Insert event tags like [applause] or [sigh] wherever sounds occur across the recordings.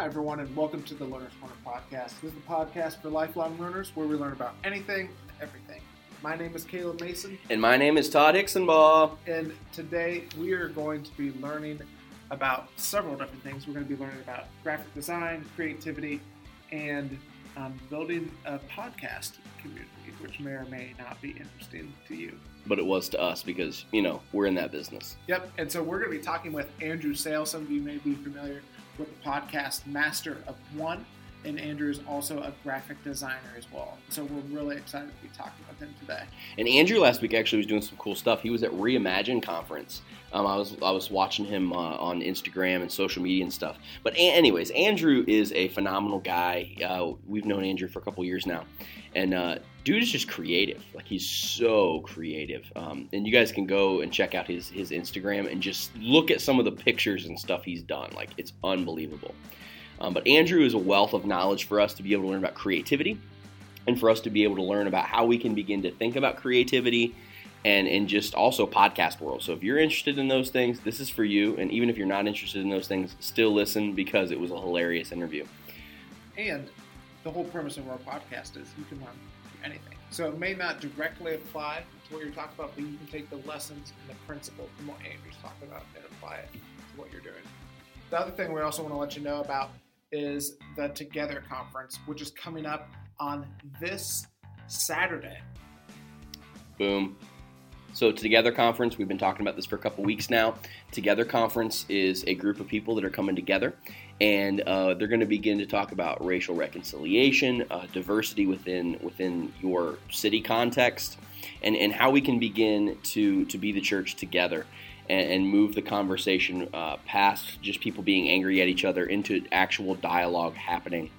Hi, everyone, and welcome to the Learner's Corner podcast. This is the podcast for lifelong learners where we learn about anything and everything. My name is Caleb Mason, And my name is Todd Hicksonbaugh. and today we are going to be learning about several different things. We're going to be learning about graphic design, creativity, and um, building a podcast community, which may or may not be interesting to you. But it was to us because, you know, we're in that business. Yep, and so we're going to be talking with Andrew Sale. Some of you may be familiar with the podcast Master of One, and Andrew is also a graphic designer as well. So we're really excited to be talking with him today. And Andrew last week actually was doing some cool stuff. He was at Reimagine conference. Um, I was I was watching him uh, on Instagram and social media and stuff. But a- anyways, Andrew is a phenomenal guy. Uh, we've known Andrew for a couple years now, and uh, dude is just creative. Like he's so creative. Um, and you guys can go and check out his his Instagram and just look at some of the pictures and stuff he's done. Like it's unbelievable. Um, but Andrew is a wealth of knowledge for us to be able to learn about creativity and for us to be able to learn about how we can begin to think about creativity and and just also podcast world. So if you're interested in those things, this is for you. And even if you're not interested in those things, still listen because it was a hilarious interview. And the whole premise of our podcast is you can learn anything. So it may not directly apply to what you're talking about, but you can take the lessons and the principles from what Andrew's talking about and apply it to what you're doing. The other thing we also want to let you know about is the Together Conference, which is coming up on this Saturday. Boom. So Together Conference, we've been talking about this for a couple weeks now. Together Conference is a group of people that are coming together, and uh, they're going to begin to talk about racial reconciliation, uh, diversity within within your city context, and, and how we can begin to to be the church together and, and move the conversation uh, past just people being angry at each other into actual dialogue happening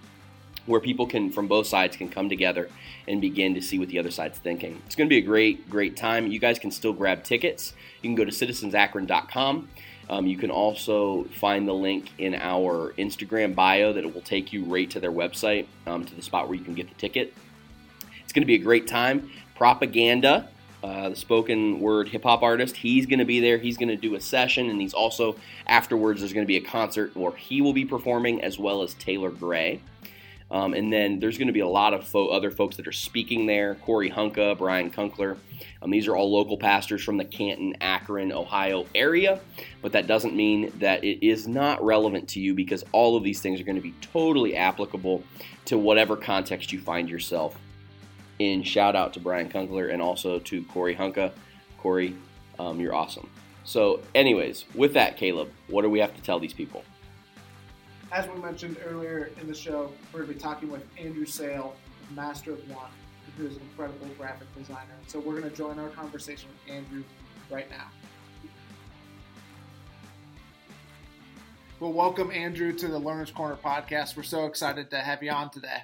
where people can from both sides can come together and begin to see what the other side's thinking. It's going to be a great, great time. You guys can still grab tickets. You can go to citizensakron.com. Um, you can also find the link in our Instagram bio that it will take you right to their website, um, to the spot where you can get the ticket. It's going to be a great time. Propaganda, uh, the spoken word hip hop artist, he's going to be there. He's going to do a session, and he's also, afterwards, there's going to be a concert where he will be performing as well as Taylor Gray. Um, and then there's going to be a lot of fo- other folks that are speaking there Corey Hunka, Brian Kunkler. Um, these are all local pastors from the Canton, Akron, Ohio area. But that doesn't mean that it is not relevant to you because all of these things are going to be totally applicable to whatever context you find yourself in. Shout out to Brian Kunkler and also to Corey Hunka. Corey, um, you're awesome. So, anyways, with that, Caleb, what do we have to tell these people? As we mentioned earlier in the show, we're going to be talking with Andrew Sale, Master of One, who is an incredible graphic designer. So we're going to join our conversation with Andrew right now. Well, welcome, Andrew, to the Learner's Corner podcast. We're so excited to have you on today.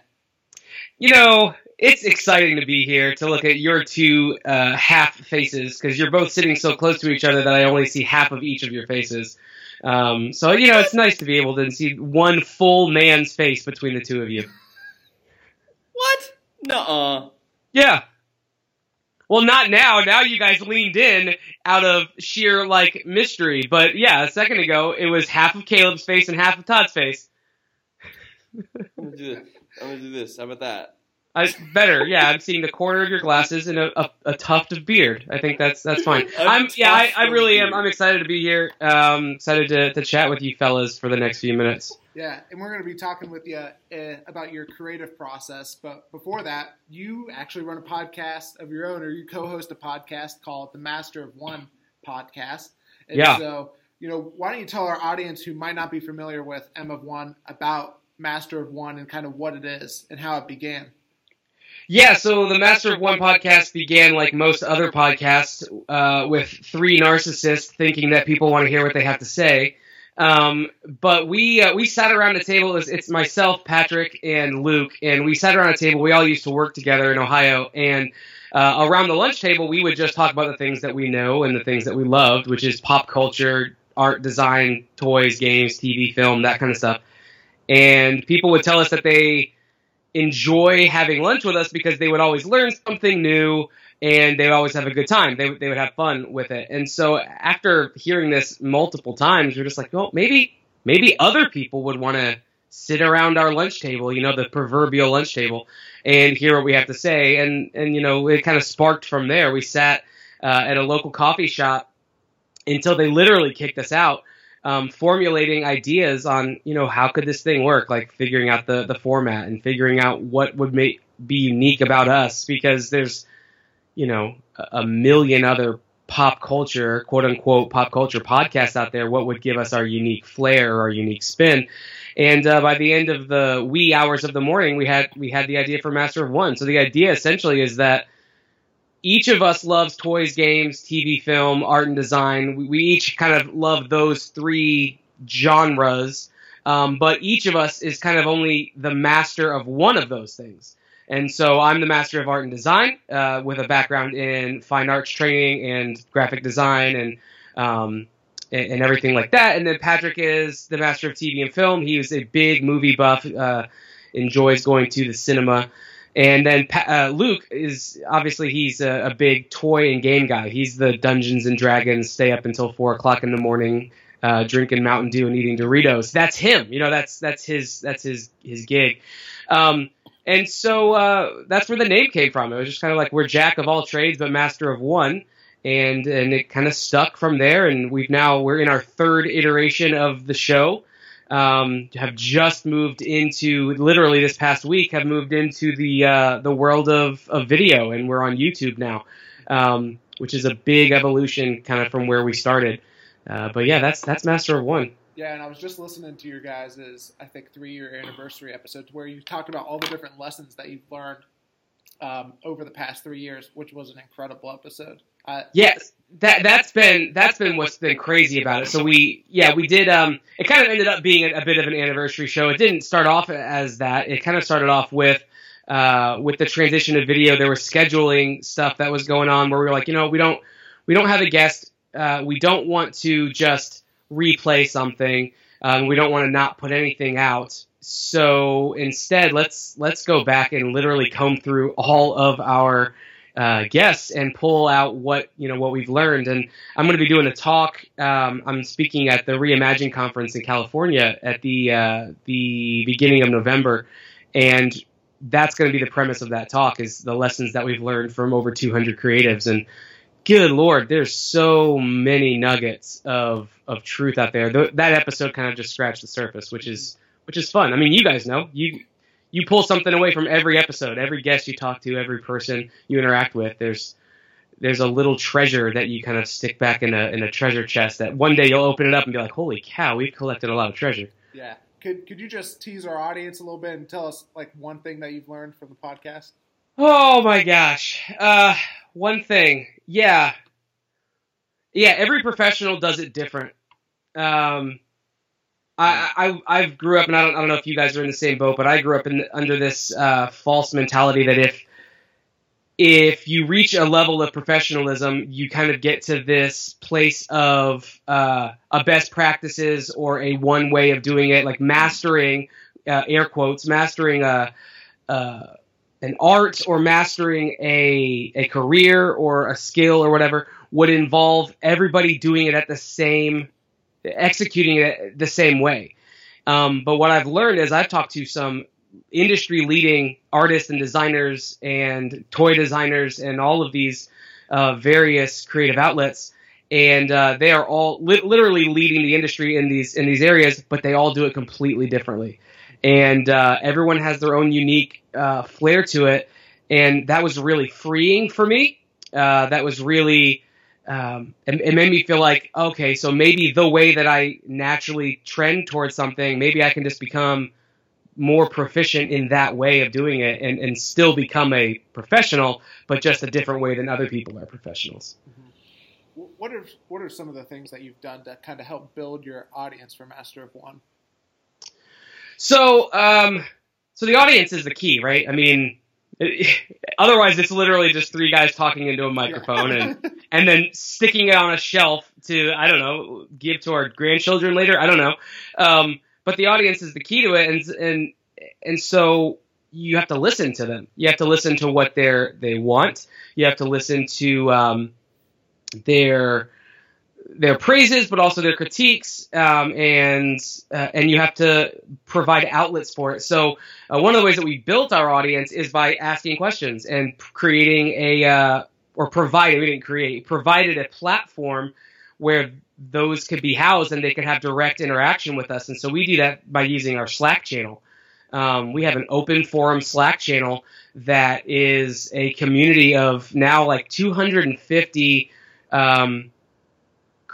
You know, it's exciting to be here to look at your two uh, half faces because you're both sitting so close to each other that I only see half of each of your faces. Um, so you know, it's nice to be able to see one full man's face between the two of you. What? Nuh-uh. Yeah. Well, not now. Now you guys leaned in out of sheer like mystery. But yeah, a second ago it was half of Caleb's face and half of Todd's face. I'm gonna do this. I'm gonna do this. How about that? I, better, yeah. I'm seeing the corner of your glasses and a, a, a tuft of beard. I think that's that's fine. A I'm yeah, I, I really am. I'm excited to be here. Um, excited to, to chat with you fellas for the next few minutes. Yeah, and we're going to be talking with you uh, about your creative process. But before that, you actually run a podcast of your own, or you co-host a podcast called the Master of One podcast. And Yeah. So, you know, why don't you tell our audience who might not be familiar with M of One about Master of One and kind of what it is and how it began? Yeah, so the Master of One podcast began like most other podcasts uh, with three narcissists thinking that people want to hear what they have to say. Um, but we uh, we sat around a table. It's, it's myself, Patrick, and Luke, and we sat around a table. We all used to work together in Ohio, and uh, around the lunch table, we would just talk about the things that we know and the things that we loved, which is pop culture, art, design, toys, games, TV, film, that kind of stuff. And people would tell us that they enjoy having lunch with us because they would always learn something new and they would always have a good time. They, they would have fun with it. And so after hearing this multiple times, we're just like, well, maybe maybe other people would want to sit around our lunch table, you know, the proverbial lunch table, and hear what we have to say. And and you know, it kind of sparked from there. We sat uh, at a local coffee shop until they literally kicked us out. Um, formulating ideas on you know how could this thing work? Like figuring out the the format and figuring out what would make be unique about us because there's you know a million other pop culture quote unquote pop culture podcasts out there. What would give us our unique flair or our unique spin? And uh, by the end of the wee hours of the morning we had we had the idea for master of one. So the idea essentially is that each of us loves toys, games, TV, film, art, and design. We, we each kind of love those three genres, um, but each of us is kind of only the master of one of those things. And so I'm the master of art and design uh, with a background in fine arts training and graphic design and, um, and, everything like that. And then Patrick is the master of TV and film. He is a big movie buff, uh, enjoys going to the cinema. And then uh, Luke is obviously he's a, a, big toy and game guy. He's the Dungeons and Dragons, stay up until four o'clock in the morning, uh, drinking Mountain Dew and eating Doritos. That's him. You know, that's that's his that's his his gig. Um, and so uh, that's where the name came from. It was just kind of like we're jack of all trades but master of one, and and it kind of stuck from there. And we've now we're in our third iteration of the show um, have just moved into literally this past week have moved into the uh, the world of, of video and we're on YouTube now, um, which is a big evolution kind of from where we started. Uh, but yeah, that's that's Master of One. Yeah, and I was just listening to your guys' I think three year anniversary episodes where you talked about all the different lessons that you've learned um, over the past three years, which was an incredible episode. Uh, yes, that that's been that's been what's been crazy about it. So we yeah we did um it kind of ended up being a, a bit of an anniversary show. It didn't start off as that. It kind of started off with uh with the transition to video. There was scheduling stuff that was going on where we were like you know we don't we don't have a guest. Uh, we don't want to just replay something. Um, we don't want to not put anything out. So instead, let's let's go back and literally comb through all of our uh, guests and pull out what you know what we've learned. And I'm going to be doing a talk. Um, I'm speaking at the Reimagine conference in California at the uh, the beginning of November, and that's going to be the premise of that talk is the lessons that we've learned from over 200 creatives and good lord there's so many nuggets of of truth out there Th- that episode kind of just scratched the surface which is which is fun i mean you guys know you you pull something away from every episode, every guest you talk to, every person you interact with. There's there's a little treasure that you kind of stick back in a in a treasure chest that one day you'll open it up and be like, "Holy cow, we've collected a lot of treasure." Yeah. Could could you just tease our audience a little bit and tell us like one thing that you've learned from the podcast? Oh my gosh. Uh one thing. Yeah. Yeah, every professional does it different. Um I, I I've grew up, and I don't I don't know if you guys are in the same boat, but I grew up in under this uh, false mentality that if if you reach a level of professionalism, you kind of get to this place of uh, a best practices or a one way of doing it, like mastering uh, air quotes, mastering a, a an art or mastering a a career or a skill or whatever would involve everybody doing it at the same executing it the same way. Um, but what I've learned is I've talked to some industry leading artists and designers and toy designers and all of these uh, various creative outlets. And uh, they are all li- literally leading the industry in these in these areas, but they all do it completely differently. And uh, everyone has their own unique uh, flair to it, and that was really freeing for me. Uh, that was really um, it, it, made me feel like okay, so maybe the way that I naturally trend towards something, maybe I can just become more proficient in that way of doing it and, and still become a professional, but just a different way than other people are professionals. Mm-hmm. What are what are some of the things that you've done to kind of help build your audience for Master of One? So, um, so the audience is the key, right? I mean, [laughs] otherwise, it's literally just three guys talking into a microphone and [laughs] and then sticking it on a shelf to I don't know give to our grandchildren later. I don't know. Um, but the audience is the key to it, and and and so you have to listen to them. You have to listen to what they they want. You have to listen to um, their their praises, but also their critiques, um, and uh, and you have to provide outlets for it. So uh, one of the ways that we built our audience is by asking questions and creating a uh, or providing we didn't create provided a platform where those could be housed and they could have direct interaction with us. And so we do that by using our Slack channel. Um, we have an open forum Slack channel that is a community of now like 250 um,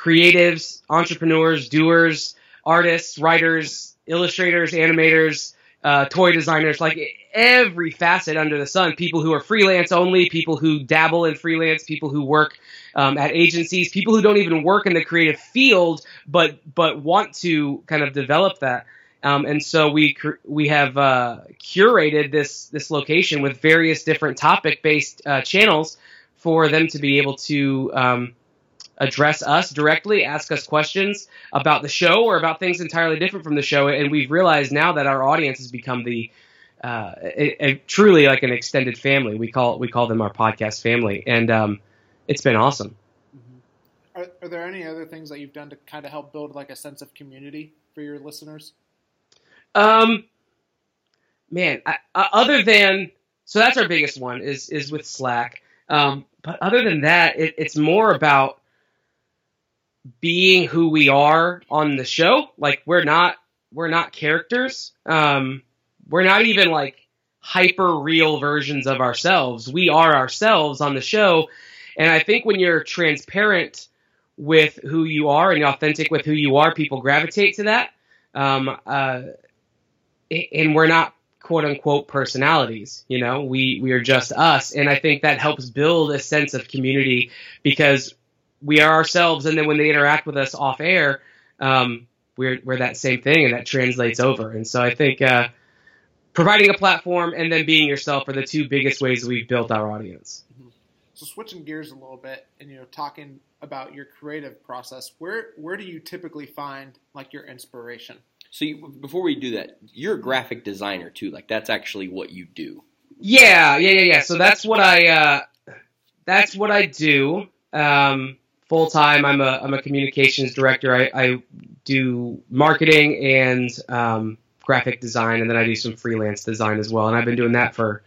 creatives, entrepreneurs, doers, artists, writers, illustrators, animators, uh, toy designers, like every facet under the sun. People who are freelance only, people who dabble in freelance, people who work um, at agencies, people who don't even work in the creative field, but but want to kind of develop that. Um, and so we we have uh, curated this this location with various different topic based uh, channels for them to be able to um, address us directly, ask us questions about the show or about things entirely different from the show. And we've realized now that our audience has become the uh, a, a, truly like an extended family. We call we call them our podcast family, and um, it's been awesome. Mm-hmm. Are, are there any other things that you've done to kind of help build like a sense of community for your listeners? Um, man, I, uh, other than so that's our biggest one is is with Slack. Um, but other than that, it, it's more about being who we are on the show. Like we're not we're not characters. Um, we're not even like hyper real versions of ourselves. We are ourselves on the show. And I think when you're transparent with who you are and authentic with who you are, people gravitate to that. Um, uh, and we're not quote unquote personalities. You know, we we are just us, and I think that helps build a sense of community because we are ourselves, and then when they interact with us off air, um, we're we're that same thing, and that translates over. And so I think uh, providing a platform and then being yourself are the two biggest ways we've built our audience. Mm-hmm. So switching gears a little bit, and you know, talking about your creative process, where where do you typically find like your inspiration? So you, before we do that, you're a graphic designer too. Like that's actually what you do. Yeah, yeah, yeah, yeah. So that's what I uh, that's what I do. Um, full time. I'm a I'm a communications director. I, I do marketing and um, graphic design, and then I do some freelance design as well. And I've been doing that for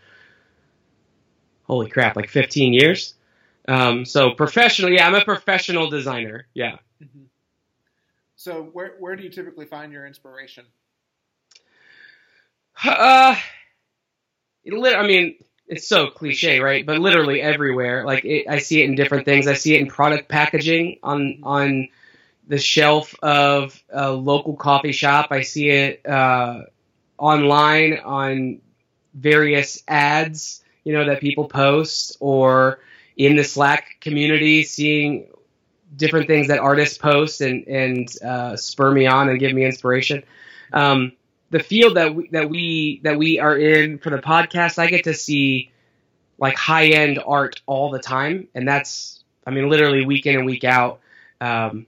holy crap, like 15 years. Um, so professional, yeah, I'm a professional designer. Yeah. Mm-hmm. So where where do you typically find your inspiration? Uh, I mean, it's so cliche, right? But literally everywhere. Like it, I see it in different things. I see it in product packaging on on the shelf of a local coffee shop. I see it uh, online on various ads, you know, that people post, or in the Slack community, seeing different things that artists post and and uh, spur me on and give me inspiration. Um, the field that we, that we that we are in for the podcast, I get to see like high end art all the time, and that's I mean literally week in and week out. Um,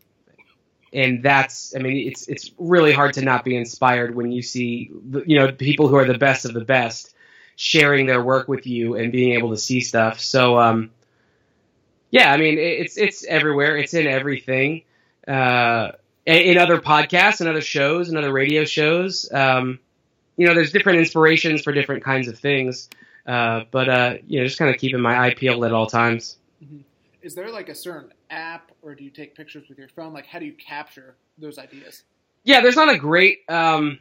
and that's I mean it's it's really hard to not be inspired when you see you know people who are the best of the best sharing their work with you and being able to see stuff. So um, yeah, I mean it's it's everywhere. It's in everything. Uh, in other podcasts and other shows and other radio shows. Um, you know, there's different inspirations for different kinds of things, uh, but uh, you know, just kind of keeping my eye peeled at all times. Mm-hmm. Is there like a certain app, or do you take pictures with your phone? Like, how do you capture those ideas? Yeah, there's not a great. Um,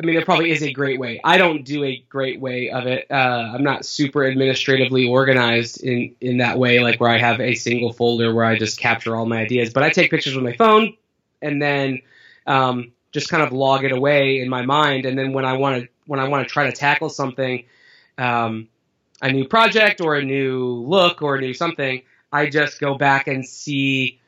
I mean, there probably is a great way. I don't do a great way of it. Uh, I'm not super administratively organized in in that way, like where I have a single folder where I just capture all my ideas. But I take pictures with my phone, and then um, just kind of log it away in my mind. And then when I want to when I want to try to tackle something, um, a new project or a new look or a new something, I just go back and see.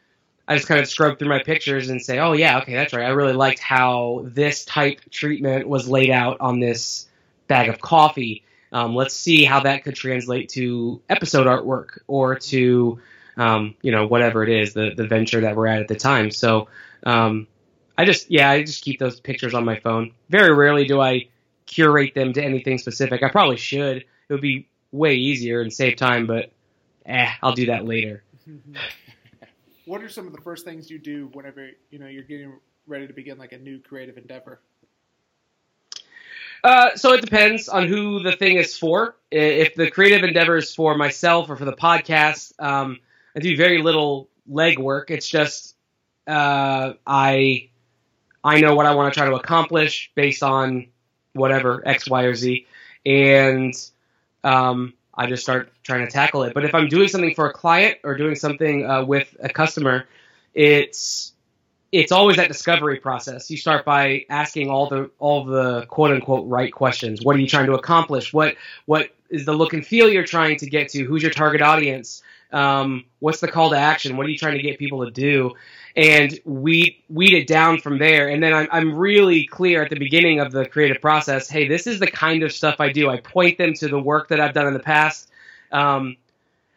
I just kind of scrub through my pictures and say, "Oh yeah, okay, that's right. I really liked how this type treatment was laid out on this bag of coffee. Um, let's see how that could translate to episode artwork or to, um, you know, whatever it is, the the venture that we're at at the time." So um, I just yeah, I just keep those pictures on my phone. Very rarely do I curate them to anything specific. I probably should. It would be way easier and save time, but eh, I'll do that later. [laughs] what are some of the first things you do whenever you know you're getting ready to begin like a new creative endeavor? Uh, so it depends on who the thing is for. If the creative endeavor is for myself or for the podcast, um, I do very little legwork. It's just uh, I I know what I want to try to accomplish based on whatever X, Y, or Z, and um, I just start trying to tackle it. But if I'm doing something for a client or doing something uh, with a customer, it's it's always that discovery process. You start by asking all the all the quote unquote right questions. What are you trying to accomplish? What what is the look and feel you're trying to get to? Who's your target audience? Um, what's the call to action? What are you trying to get people to do? And weed weed it down from there. And then I'm I'm really clear at the beginning of the creative process. Hey, this is the kind of stuff I do. I point them to the work that I've done in the past. Um,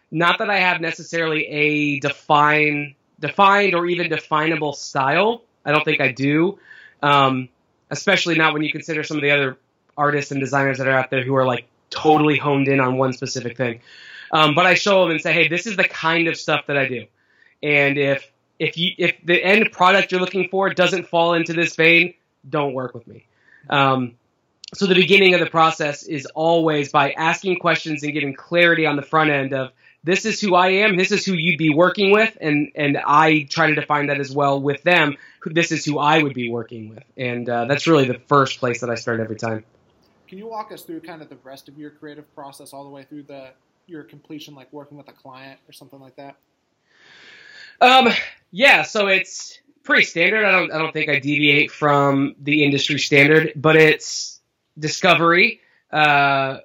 not that I have necessarily a define defined or even definable style. I don't think I do, um, especially not when you consider some of the other artists and designers that are out there who are like totally honed in on one specific thing. Um, but I show them and say, hey, this is the kind of stuff that I do. And if if you if the end product you're looking for doesn't fall into this vein, don't work with me. Um, so the beginning of the process is always by asking questions and getting clarity on the front end of this is who I am, this is who you'd be working with, and and I try to define that as well with them. This is who I would be working with, and uh, that's really the first place that I start every time. Can you walk us through kind of the rest of your creative process, all the way through the your completion, like working with a client or something like that? Um, yeah, so it's pretty standard. I don't I don't think I deviate from the industry standard, but it's discovery, uh,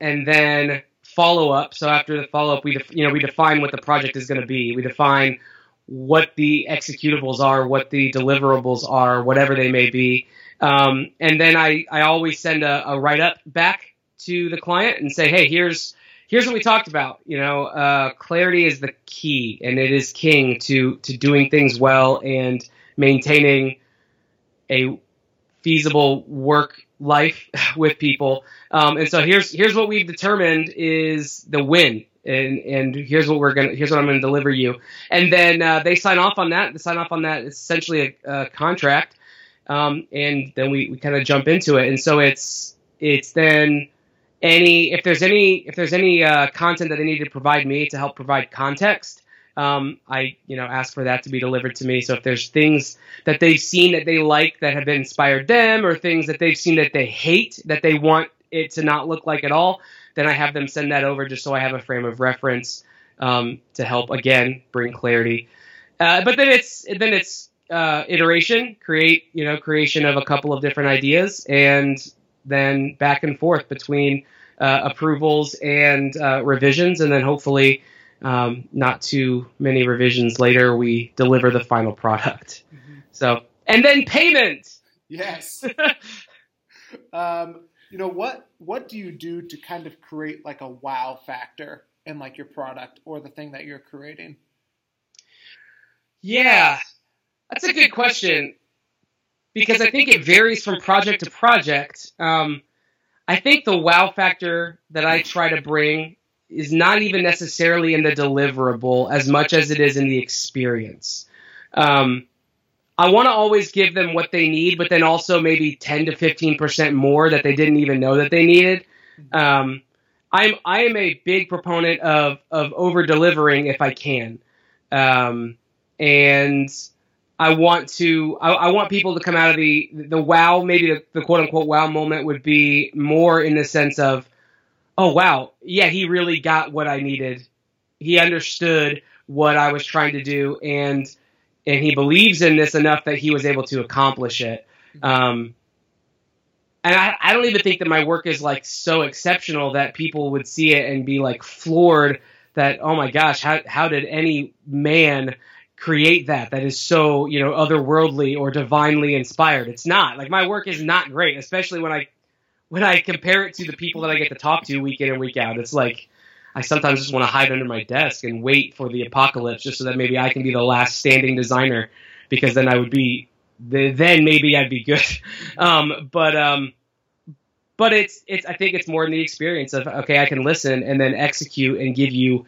and then follow up. So after the follow up, we def- you know we define what the project is going to be. We define what the executables are, what the deliverables are, whatever they may be. Um, and then I, I always send a, a write up back to the client and say, hey, here's here's what we talked about. You know, uh, clarity is the key, and it is king to to doing things well and maintaining a feasible work life [laughs] with people. Um, and so here's here's what we've determined is the win. And, and here's what we're gonna here's what I'm gonna deliver you, and then uh, they sign off on that. They sign off on that. It's essentially a, a contract, um, and then we, we kind of jump into it. And so it's it's then any if there's any if there's any uh, content that they need to provide me to help provide context, um, I you know ask for that to be delivered to me. So if there's things that they've seen that they like that have inspired them, or things that they've seen that they hate that they want it to not look like at all, then I have them send that over just so I have a frame of reference um, to help again bring clarity. Uh, but then it's then it's uh, iteration, create you know creation of a couple of different ideas, and then back and forth between uh, approvals and uh, revisions, and then hopefully um, not too many revisions later, we deliver the final product. Mm-hmm. So, and then payment. Yes. [laughs] um, you know what? What do you do to kind of create like a wow factor in like your product or the thing that you're creating? Yeah, that's a good question because I think it varies from project to project. Um, I think the wow factor that I try to bring is not even necessarily in the deliverable as much as it is in the experience. Um, I want to always give them what they need, but then also maybe 10 to 15% more that they didn't even know that they needed. Um, I'm, I am a big proponent of, of over delivering if I can. Um, and I want to, I, I, want people to come out of the, the wow, maybe the, the quote unquote wow moment would be more in the sense of, oh wow, yeah, he really got what I needed. He understood what I was trying to do, and and he believes in this enough that he was able to accomplish it. Um, and I, I don't even think that my work is like so exceptional that people would see it and be like floored that oh my gosh, how how did any man create that that is so you know otherworldly or divinely inspired? It's not like my work is not great, especially when I when I compare it to the people that I get to talk to week in and week out, it's like I sometimes just want to hide under my desk and wait for the apocalypse just so that maybe I can be the last standing designer because then I would be then maybe I'd be good. [laughs] Um, but um, but it's it's I think it's more in the experience of okay I can listen and then execute and give you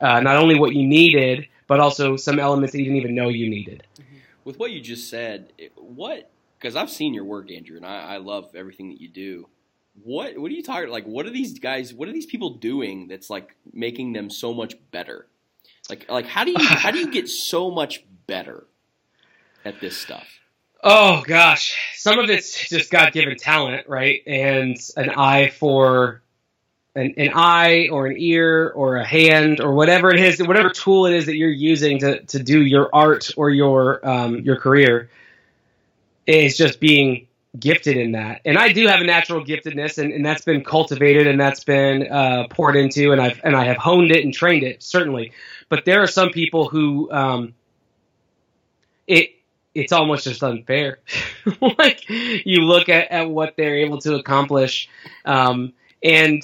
uh, not only what you needed but also some elements that you didn't even know you needed. Mm-hmm. With what you just said, what? Because I've seen your work, Andrew, and I, I love everything that you do. What? What are you talking? Like, what are these guys? What are these people doing that's like making them so much better? Like, like how do you how do you get so much better at this stuff? Oh gosh, some of it's just God given talent, right? And an eye for an, an eye or an ear or a hand or whatever it is, whatever tool it is that you're using to, to do your art or your um, your career is just being gifted in that. And I do have a natural giftedness, and, and that's been cultivated and that's been uh, poured into, and I've and I have honed it and trained it certainly. But there are some people who um, it it's almost just unfair. [laughs] like you look at, at what they're able to accomplish, um, and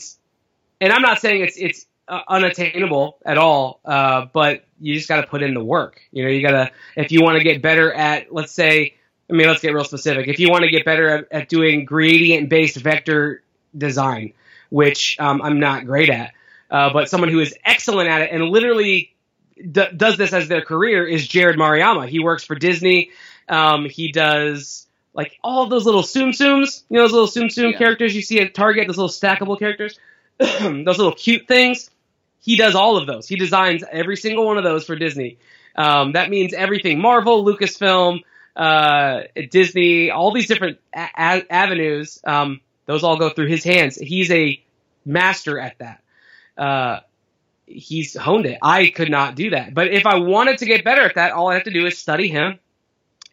and I'm not saying it's it's uh, unattainable at all, uh, but you just got to put in the work. You know, you got to if you want to get better at, let's say, I mean, let's get real specific. If you want to get better at, at doing gradient based vector design, which um, I'm not great at, uh, but someone who is excellent at it and literally d- does this as their career is Jerrod Maruyama. He works for Disney. Um, he does like all those little Tsum Tsums, you know, those little Tsum Tsum Yeah. characters you see at Target, those little stackable characters, [coughs] those little cute things. He does all of those. He designs every single one of those for Disney. Um, that means everything Marvel, Lucasfilm, uh, Disney, all these different a- a- avenues. Um, those all go through his hands. He's a master at that. Uh, he's honed it. I could not do that. But if I wanted to get better at that, all I have to do is study him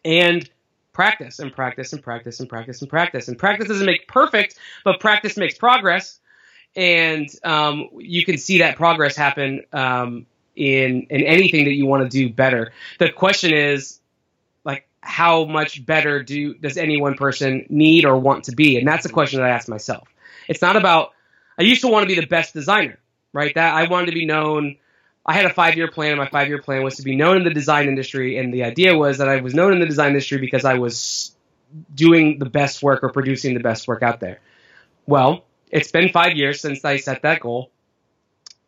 and practice and practice and practice and practice and practice. And practice doesn't make perfect, but practice makes progress. And um, you can see that progress happen um, in in anything that you want to do better. The question is, like, how much better do does any one person need or want to be? And that's the question that I ask myself. It's not about. I used to want to be the best designer, right? That I wanted to be known. I had a five year plan, and my five year plan was to be known in the design industry. And the idea was that I was known in the design industry because I was doing the best work or producing the best work out there. Well, it's been five years since I set that goal,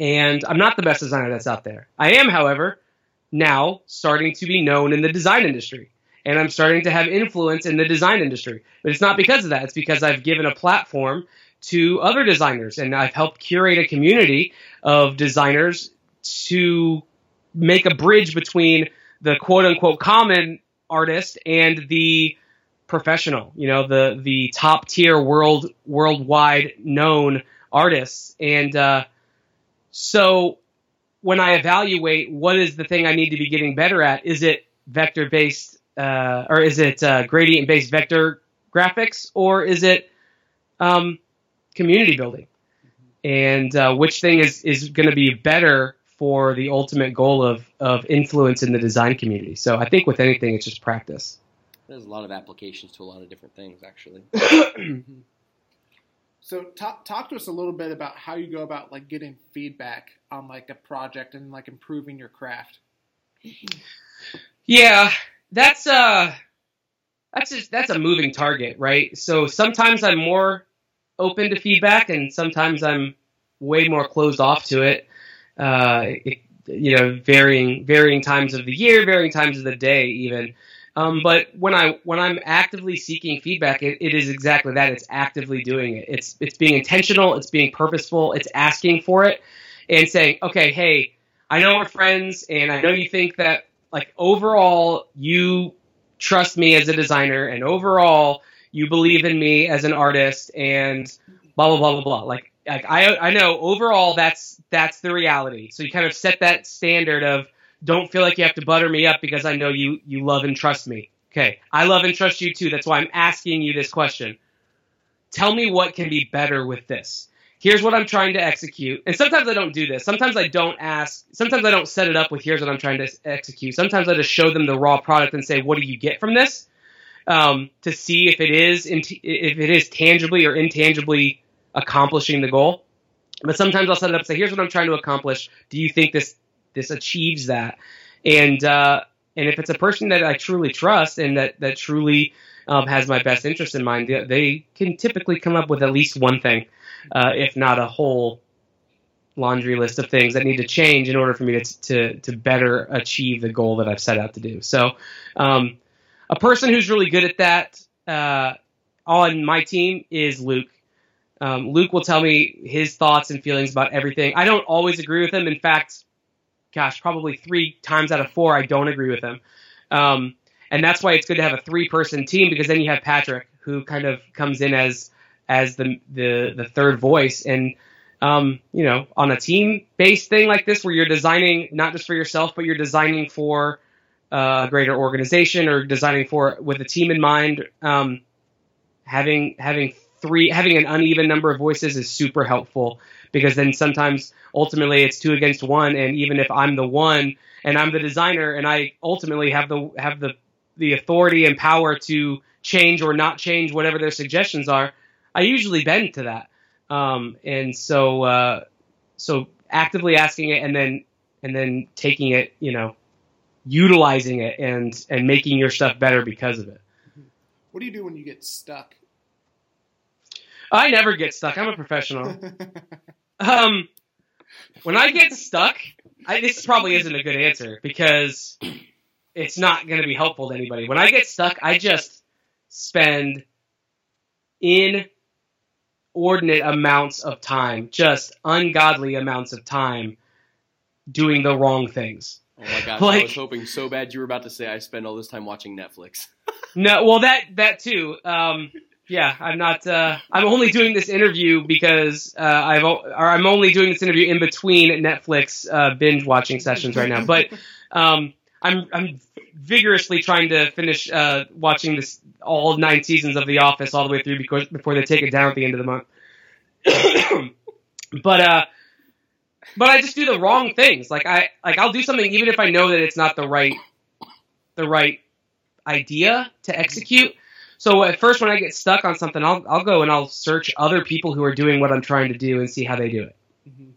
and I'm not the best designer that's out there. I am, however, now starting to be known in the design industry. And I'm starting to have influence in the design industry. But it's not because of that. It's because I've given a platform to other designers and I've helped curate a community of designers to make a bridge between the quote unquote common artist and the professional, you know, the the top tier world worldwide known artists. And uh, so when I evaluate what is the thing I need to be getting better at, is it vector based uh, or is it uh, gradient based vector graphics or is it um, community building? And uh, which thing is, is going to be better for the ultimate goal of, of influence in the design community? So I think with anything, it's just practice. There's a lot of applications to a lot of different things, actually. [coughs] So talk talk to us a little bit about how you go about like getting feedback on like a project and like improving your craft. Yeah, that's uh that's just that's a moving target, right? So sometimes I'm more open to feedback, and sometimes I'm way more closed off to it. Uh, it you know, varying varying times of the year, varying times of the day, even. Um, but when I when I'm actively seeking feedback, it, it is exactly that. It's actively doing it. It's it's being intentional. It's being purposeful. It's asking for it and saying, okay, hey, I know we're friends, and I know you think that like overall you trust me as a designer, and overall you believe in me as an artist, and blah blah blah blah blah. Like like I I know overall that's that's the reality. So you kind of set that standard of don't feel like you have to butter me up because I know you you love and trust me. Okay, I love and trust you too. That's why I'm asking you this question. Tell me what can be better with this. Here's what I'm trying to execute. And sometimes I don't do this. Sometimes I don't ask. Sometimes I don't set it up with here's what I'm trying to execute. Sometimes I just show them the raw product and say, what do you get from this? Um, to see if it is if it is tangibly or intangibly accomplishing the goal. But sometimes I'll set it up and say, here's what I'm trying to accomplish. Do you think this this achieves that? And uh, and if it's a person that I truly trust and that that truly um, has my best interest in mind, they, they can typically come up with at least one thing, uh, if not a whole laundry list of things that need to change in order for me to to, to better achieve the goal that I've set out to do. So, um, a person who's really good at that uh, on my team is Luke. Um, Luke will tell me his thoughts and feelings about everything. I don't always agree with him. In fact, gosh, probably three times out of four, I don't agree with him. Um, and that's why it's good to have a three-person team because then you have Patrick, who kind of comes in as as the the, the third voice. And um, you know, on a team-based thing like this, where you're designing not just for yourself, but you're designing for uh, a greater organization or designing for with a team in mind. Um, having having three having an uneven number of voices is super helpful because then sometimes ultimately it's two against one and even if I'm the one and I'm the designer and I ultimately have the have the the authority and power to change or not change whatever their suggestions are, I usually bend to that. Um, and so uh, so actively asking it and then and then taking it, you know, utilizing it and and making your stuff better because of it. What do you do when you get stuck? I never get stuck. I'm a professional. [laughs] Um, when I get stuck, I, this probably isn't a good answer because it's not going to be helpful to anybody. When I get stuck, I just spend inordinate amounts of time, just ungodly amounts of time, doing the wrong things. Oh my gosh! Like- I was hoping so bad you were about to say I spend all this time watching Netflix. No, well that that too. Um, yeah, I'm not. Uh, I'm only doing this interview because uh, I've o- or I'm only doing this interview in between Netflix uh, binge watching sessions right now. But [laughs] um, I'm I'm vigorously trying to finish uh, watching this all nine seasons of The Office all the way through because before they take it down at the end of the month. [coughs] but uh, but I just do the wrong things. Like I like I'll do something even if I know that it's not the right the right idea to execute. So at first, when I get stuck on something, I'll I'll go and I'll search other people who are doing what I'm trying to do and see how they do it. Mhm.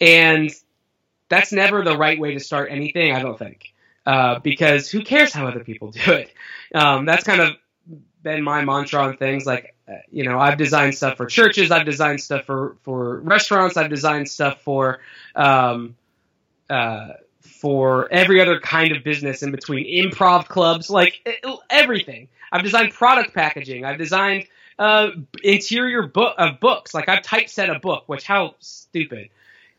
And that's never the right way to start anything, I don't think, uh, because who cares how other people [laughs] do it? Um, that's kind of been my mantra on things. Like, uh, you know, I've designed stuff for churches, I've designed stuff for for restaurants, I've designed stuff for. Um, uh, for every other kind of business in between improv clubs, like everything. I've designed product packaging. I've designed uh, interior book of books. Like I've typeset a book, which how stupid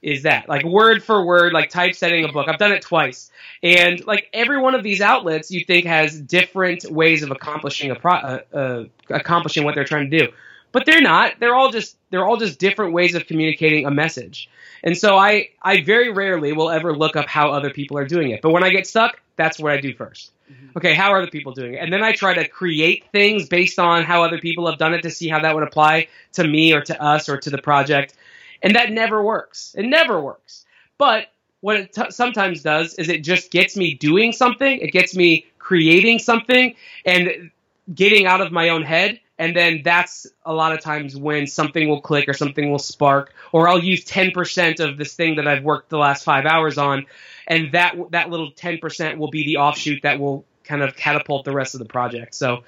is that? Like word for word, like typesetting a book. I've done it twice, and like every one of these outlets, you think has different ways of accomplishing a pro, uh, uh, accomplishing what they're trying to do, but they're not. They're all just they're all just different ways of communicating a message. And so I, I very rarely will ever look up how other people are doing it. But when I get stuck, that's what I do 1st Mhm. Okay, how are other people doing it? And then I try to create things based on how other people have done it to see how that would apply to me or to us or to the project. And that never works. It never works. But what it t- sometimes does is it just gets me doing something. It gets me creating something and getting out of my own head. And then that's a lot of times when something will click or something will spark, or I'll use 10% of this thing that I've worked the last five hours on. And that, that little 10% will be the offshoot that will kind of catapult the rest of the project. So,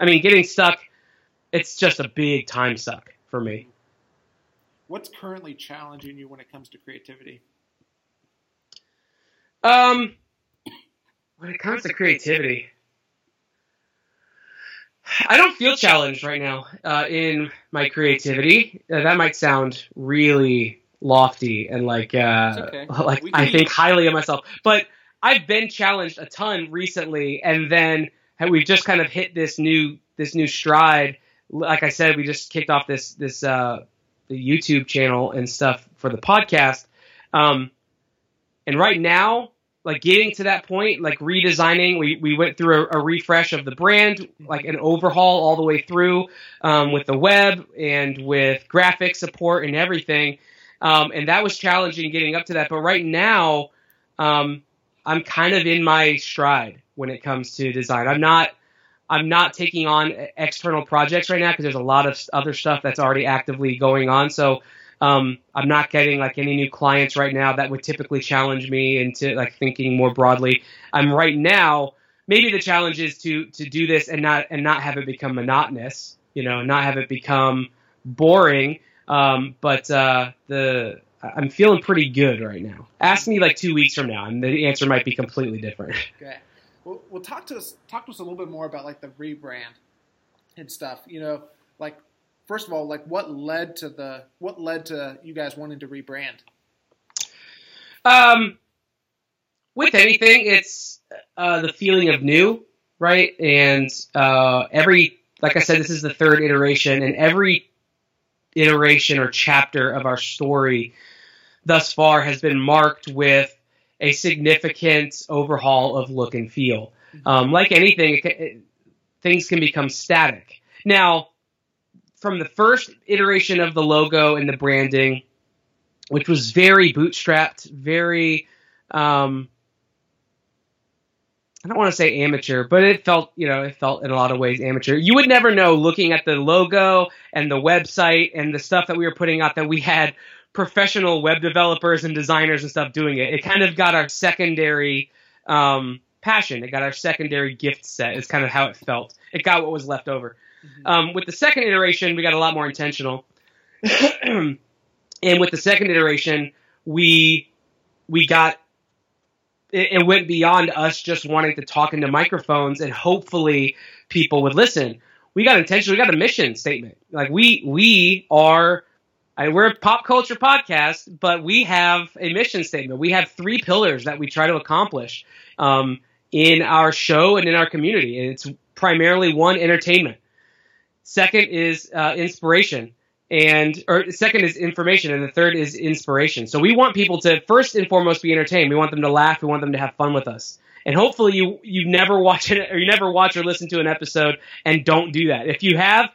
I mean, getting stuck, it's just a big time suck for me. What's currently challenging you when it comes to creativity? Um, when it comes to creativity, I don't feel challenged right now uh, in my creativity. Uh, that might sound really lofty and like uh, okay. like I think highly of myself, but I've been challenged a ton recently, and then we've just kind of hit this new this new stride. Like I said, we just kicked off this this uh, the YouTube channel and stuff for the podcast. Um, and right now, like getting to that point, like redesigning, we, we went through a, a refresh of the brand, like an overhaul all the way through um, with the web and with graphic support and everything. Um, and that was challenging getting up to that. But right now, um, I'm kind of in my stride when it comes to design. I'm not. I'm not taking on external projects right now because there's a lot of other stuff that's already actively going on. So um, I'm not getting like any new clients right now that would typically challenge me into like thinking more broadly. I'm right now. Maybe the challenge is to to do this and not and not have it become monotonous. You know, not have it become boring. Um, but uh, the I'm feeling pretty good right now. Ask me like two weeks from now, and the answer might be completely different. [laughs] Okay. Well, well, talk to us. Talk to us a little bit more about like the rebrand and stuff. You know, like first of all, like what led to the what led to you guys wanting to rebrand? Um, with anything, it's uh, the feeling of new, right? And uh, every, like I said, this is the third iteration, and every iteration or chapter of our story thus far has been marked with a significant overhaul of look and feel. Um, like anything, it, it, things can become static. Now, from the first iteration of the logo and the branding, which was very bootstrapped, very um, I don't want to say amateur, but it felt, you know, it felt in a lot of ways amateur. You would never know looking at the logo and the website and the stuff that we were putting out that we had professional web developers and designers and stuff doing it. It kind of got our secondary um, passion. It got our secondary gift set. Is kind of how it felt. It got what was left over. Mm-hmm. Um, with the second iteration, we got a lot more intentional. [clears throat] and with the second iteration, we we got it, it went beyond us just wanting to talk into microphones and hopefully people would listen. We got intention. We got a mission statement. Like we we are. I, we're a pop culture podcast, but we have a mission statement. We have three pillars that we try to accomplish um, in our show and in our community. And it's primarily one, entertainment. Second is uh, inspiration and or second is information and the third is inspiration. So we want people to first and foremost be entertained. We want them to laugh. We want them to have fun with us. And hopefully you you never watch it or you never watch or listen to an episode and don't do that. If you have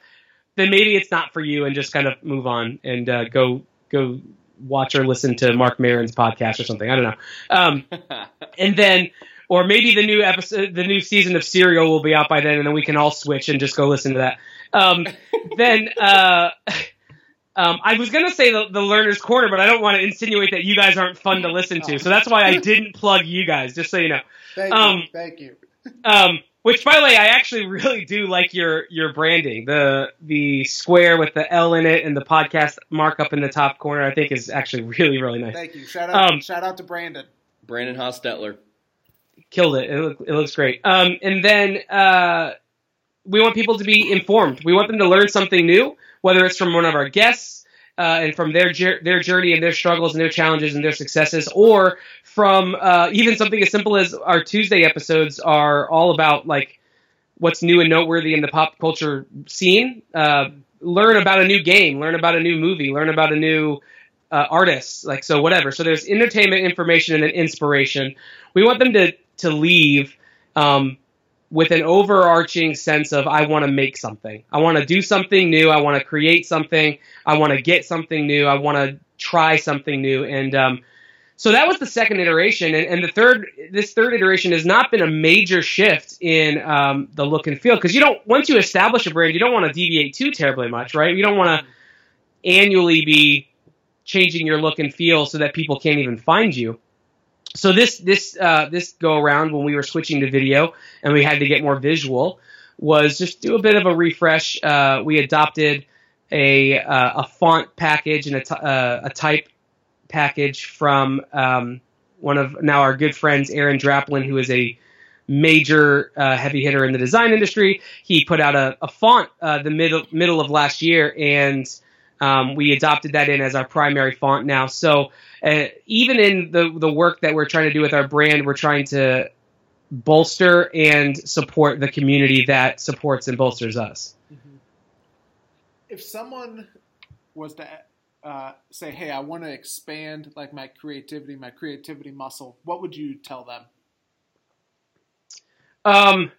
then maybe it's not for you and just kind of move on and uh, go go watch or listen to Marc Maron's podcast or something. I don't know. Um, [laughs] and then or maybe the new episode the new season of serial will be out by then and then we can all switch and just go listen to that um, then uh, um, I was gonna say the, the learner's corner, but I don't want to insinuate that you guys aren't fun to listen to. So that's why I didn't plug you guys, just so you know. Thank um, you. Thank you. um, which, by the way, I actually really do like your your branding. The the square with the L in it and the podcast markup in the top corner, I think, is actually really really nice. Thank you. Shout out um, shout out to Brandon. Brandon Hostetler. Killed it. It, look, it looks great. Um, and then uh, we want people to be informed. We want them to learn something new whether it's from one of our guests uh, and from their their journey and their struggles and their challenges and their successes, or from uh, even something as simple as our Tuesday episodes are all about like what's new and noteworthy in the pop culture scene. Uh, learn about a new game, learn about a new movie, learn about a new uh, artist, like so whatever. So there's entertainment, information, and an inspiration. We want them to to leave um, with an overarching sense of I want to make something. I want to do something new. I want to create something. I want to get something new. I want to try something new. And um, so that was the second iteration. And, and, the third, this third iteration has not been a major shift in um, the look and feel because you don't once you establish a brand, you don't want to deviate too terribly much, right? You don't want to annually be changing your look and feel so that people can't even find you so this this uh, this go around when we were switching to video and we had to get more visual was just do a bit of a refresh. Uh, we adopted a uh, a font package and a, uh, a type package from um, one of now our good friends Aaron Draplin, who is a major uh, heavy hitter in the design industry. He put out a, a font uh, the middle middle of last year and um, we adopted that in as our primary font now. So uh, even in the the work that we're trying to do with our brand, we're trying to bolster and support the community that supports and bolsters us. Mm-hmm. If someone was to uh, say, "Hey, I want to expand like my creativity, my creativity muscle," what would you tell them? Um,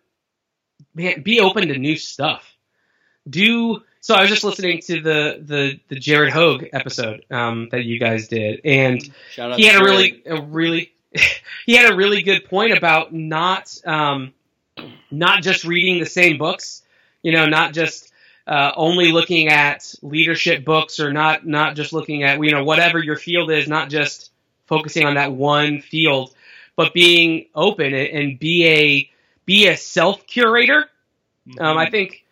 man, be open to new stuff. Do so I was just listening to the the the Jared Hogue episode um, that you guys did, and he had a really a really [laughs] he had a really good point about not um, not just reading the same books, you know, not just uh, only looking at leadership books or not not just looking at you know whatever your field is, not just focusing on that one field, but being open and, and be a be a self curator. Mm-hmm. Um, I think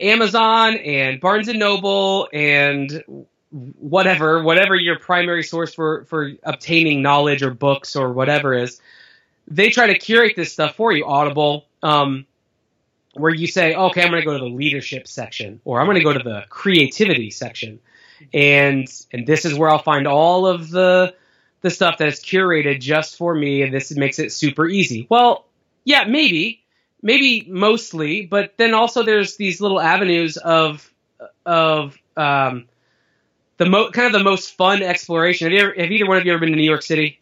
Amazon and Barnes and Noble and whatever, whatever your primary source for for obtaining knowledge or books or whatever is, they try to curate this stuff for you. Audible, um, where you say, okay, I'm going to go to the leadership section, or I'm going to go to the creativity section, and and this is where I'll find all of the the stuff that is curated just for me, and this makes it super easy. Well, yeah, maybe, maybe mostly, but then also there's these little avenues of of um, the mo- kind of the most fun exploration. Have you ever, have either one of you ever been to New York City?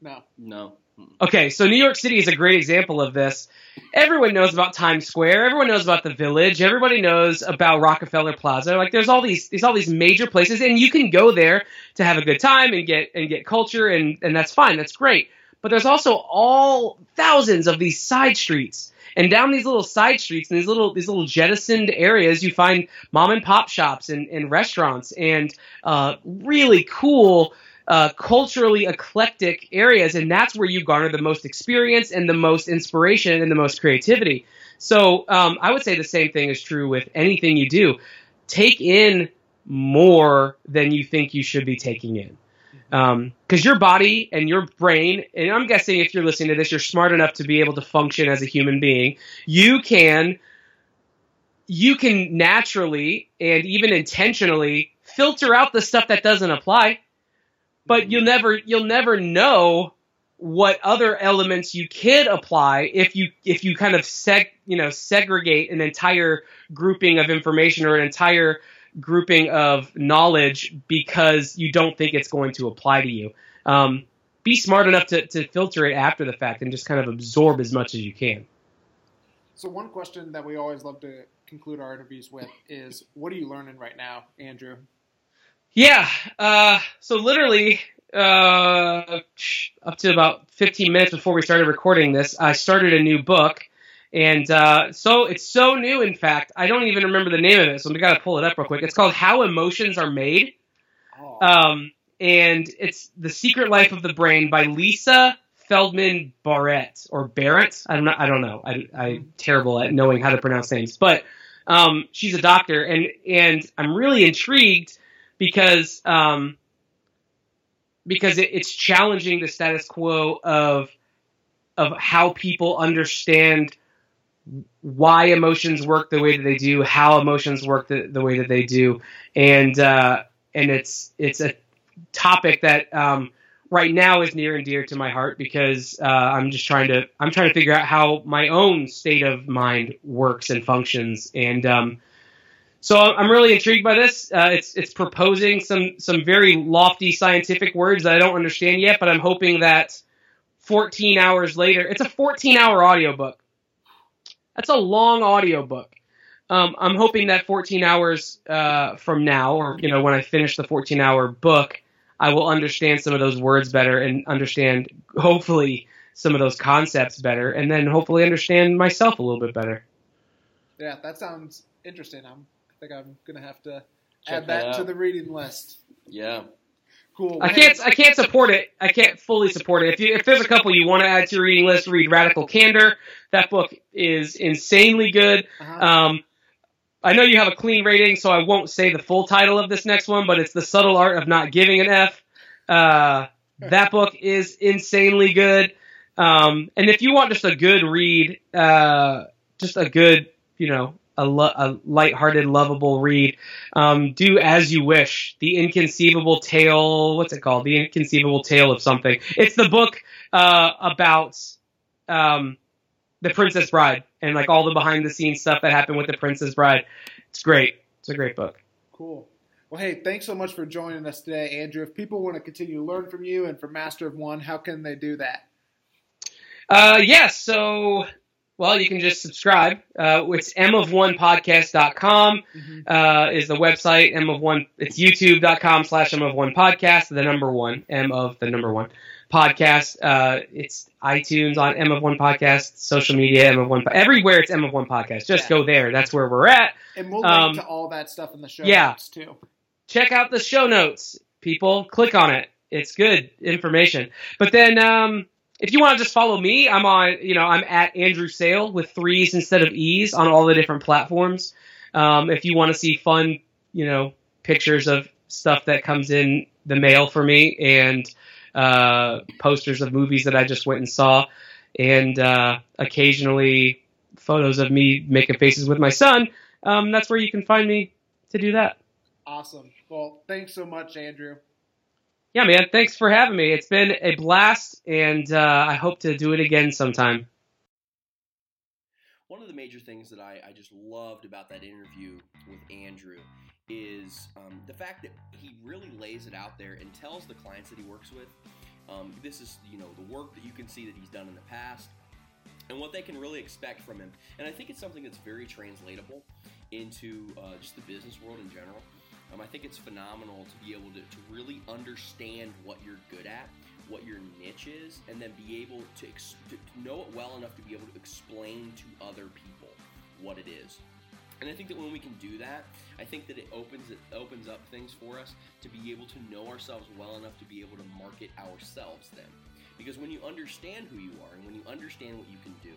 No. No. Okay, so New York City is a great example of this. Everyone knows about Times Square. Everyone knows about the Village. Everybody knows about Rockefeller Plaza. Like, there's all these, these all these major places, and you can go there to have a good time and get and get culture, and and that's fine. That's great. But there's also all thousands of these side streets, and down these little side streets and these little these little jettisoned areas, you find mom and pop shops and, and restaurants and uh, really cool uh, culturally eclectic areas, and that's where you garner the most experience and the most inspiration and the most creativity. So um, I would say the same thing is true with anything you do. Take in more than you think you should be taking in. Because um, your body and your brain, and I'm guessing if you're listening to this, you're smart enough to be able to function as a human being. You can, you can naturally and even intentionally filter out the stuff that doesn't apply but you'll never you'll never know what other elements you could apply if you if you kind of seg you know segregate an entire grouping of information or an entire grouping of knowledge because you don't think it's going to apply to you. Um, be smart enough to, to filter it after the fact and just kind of absorb as much as you can. So one question that we always love to conclude our interviews with is, what are you learning right now, Andrew? Yeah. Uh, so literally, uh, up to about 15 minutes before we started recording this, I started a new book. And uh, so it's so new, in fact, I don't even remember the name of it. So we got to pull it up real quick. It's called How Emotions Are Made. Oh. Um, and it's The Secret Life of the Brain by Lisa Feldman Barrett or Barrett. I'm not. I don't know. I, I'm terrible at knowing how to pronounce names, but um, she's a doctor, and and I'm really intrigued because um, because it, it's challenging the status quo of of how people understand why emotions work the way that they do, how emotions work the, the way that they do, and uh, and it's it's a topic that um, right now is near and dear to my heart because uh, I'm just trying to I'm trying to figure out how my own state of mind works and functions, and um, so I'm really intrigued by this. Uh, it's it's proposing some some very lofty scientific words that I don't understand yet, but I'm hoping that 14 hours later, it's a 14 hour audiobook. That's a long audiobook. Um, I'm hoping that 14 hours uh, from now, or you know, when I finish the 14 hour book, I will understand some of those words better and understand, hopefully, some of those concepts better, and then hopefully understand myself a little bit better. Yeah, that sounds interesting. I'm think I'm gonna have to Check add that, that to the reading list. Yeah. Cool. I can't. I can't support it. I can't fully support it. If you, if there's a couple you want to add to your reading list, read Radical Candor. That book is insanely good. Uh-huh. Um, I know you have a clean rating, so I won't say the full title of this next one, but it's the subtle art of not giving an F. Uh, that book is insanely good. Um, and if you want just a good read, uh, just a good, you know, a, lo- a lighthearted, lovable read. Um, do as you wish. The inconceivable tale. What's it called? The inconceivable tale of something. It's the book uh, about um, the Princess Bride and like all the behind the scenes stuff that happened with the Princess Bride. It's great. It's a great book. Cool. Well, hey, thanks so much for joining us today, Andrew. If people want to continue to learn from you and from Master of One, how can they do that? Uh, yes. Yeah, so well, you can just subscribe. Uh, it's m of one podcast.com mm-hmm. uh, is the website. M of one, it's youtube.com slash m of one podcast, the number one, m of the number one podcast. Uh, it's iTunes on M of One Podcast, social media M of One, everywhere it's M of One Podcast. Just yeah. go there. That's where we're at. And we'll link um, to all that stuff in the show yeah. notes too. Check out the show notes, people. Click on it. It's good information. But then, um, if you want to just follow me, I'm on, you know, I'm at Andrew Sale with threes instead of e's on all the different platforms. Um, if you want to see fun, you know, pictures of stuff that comes in the mail for me and uh, posters of movies that I just went and saw, and uh, occasionally photos of me making faces with my son. Um, that's where you can find me to do that. Awesome. Well, thanks so much, Andrew. Yeah, man. Thanks for having me. It's been a blast, and uh, I hope to do it again sometime. One of the major things that I, I just loved about that interview with Andrew is um, the fact that he really lays it out there and tells the clients that he works with. Um, this is, you know, the work that you can see that he's done in the past and what they can really expect from him. And I think it's something that's very translatable into uh, just the business world in general. Um, I think it's phenomenal to be able to, to really understand what you're good at, what your niche is, and then be able to, ex- to know it well enough to be able to explain to other people what it is. And I think that when we can do that, I think that it opens it opens up things for us to be able to know ourselves well enough to be able to market ourselves then. Because when you understand who you are and when you understand what you can do,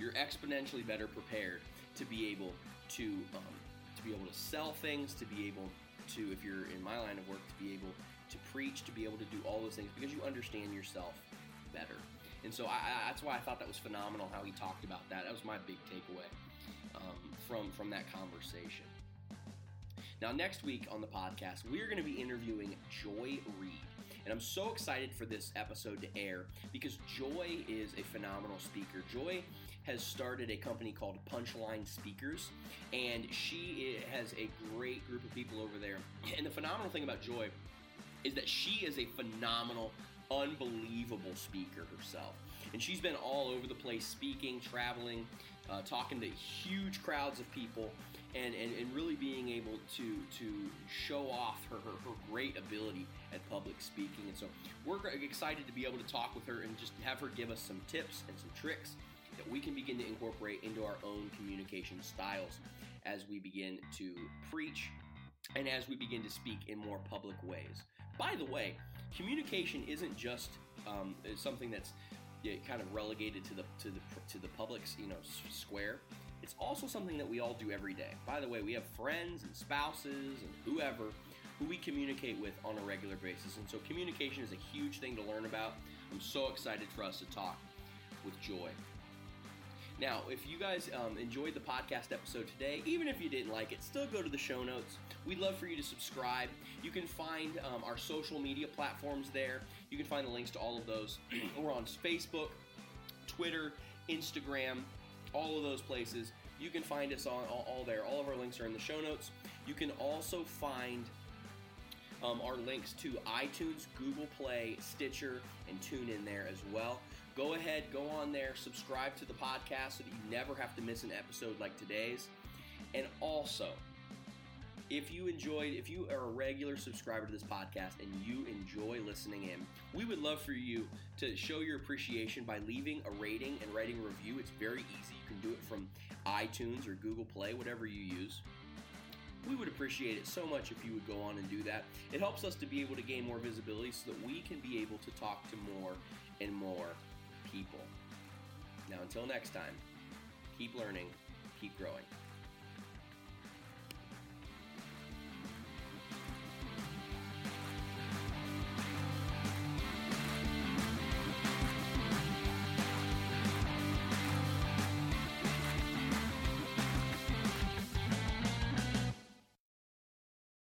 you're exponentially better prepared to be able to um, to be able to sell things, to be able to, if you're in my line of work, to be able to preach, to be able to do all those things because you understand yourself better. And so I, that's why I thought that was phenomenal how he talked about that. That was my big takeaway um, from from that conversation. Now, next week on the podcast, we're going to be interviewing Joy Reed. And I'm so excited for this episode to air because Joy is a phenomenal speaker. Joy has started a company called Punchline Speakers, and she has a great group of people over there. And the phenomenal thing about Joy is that she is a phenomenal, unbelievable speaker herself. And she's been all over the place speaking, traveling, uh, talking to huge crowds of people and, and, and really being able to to show off her, her, her great ability at public speaking. And so we're excited to be able to talk with her and just have her give us some tips and some tricks that we can begin to incorporate into our own communication styles as we begin to preach and as we begin to speak in more public ways. By the way, communication isn't just um, something that's kind of relegated to the to the to the public's you know square. It's also something that we all do every day. By the way, we have friends and spouses and whoever who we communicate with on a regular basis, and so communication is a huge thing to learn about. I'm so excited for us to talk with Joy. Now, if you guys um, enjoyed the podcast episode today, even if you didn't like it, still go to the show notes. We'd love for you to subscribe. You can find um, our social media platforms there. You can find the links to all of those. [clears throat] We're on Facebook, Twitter, Instagram, all of those places. You can find us on all, all there. All of our links are in the show notes. You can also find um, our links to iTunes, Google Play, Stitcher, and TuneIn there as well. Go ahead, go on there, subscribe to the podcast so that you never have to miss an episode like today's. And also, if you enjoyed, if you are a regular subscriber to this podcast and you enjoy listening in, we would love for you to show your appreciation by leaving a rating and writing a review. It's very easy. You can do it from iTunes or Google Play, whatever you use. We would appreciate it so much if you would go on and do that. It helps us to be able to gain more visibility so that we can be able to talk to more and more people. Now, until next time, keep learning, keep growing.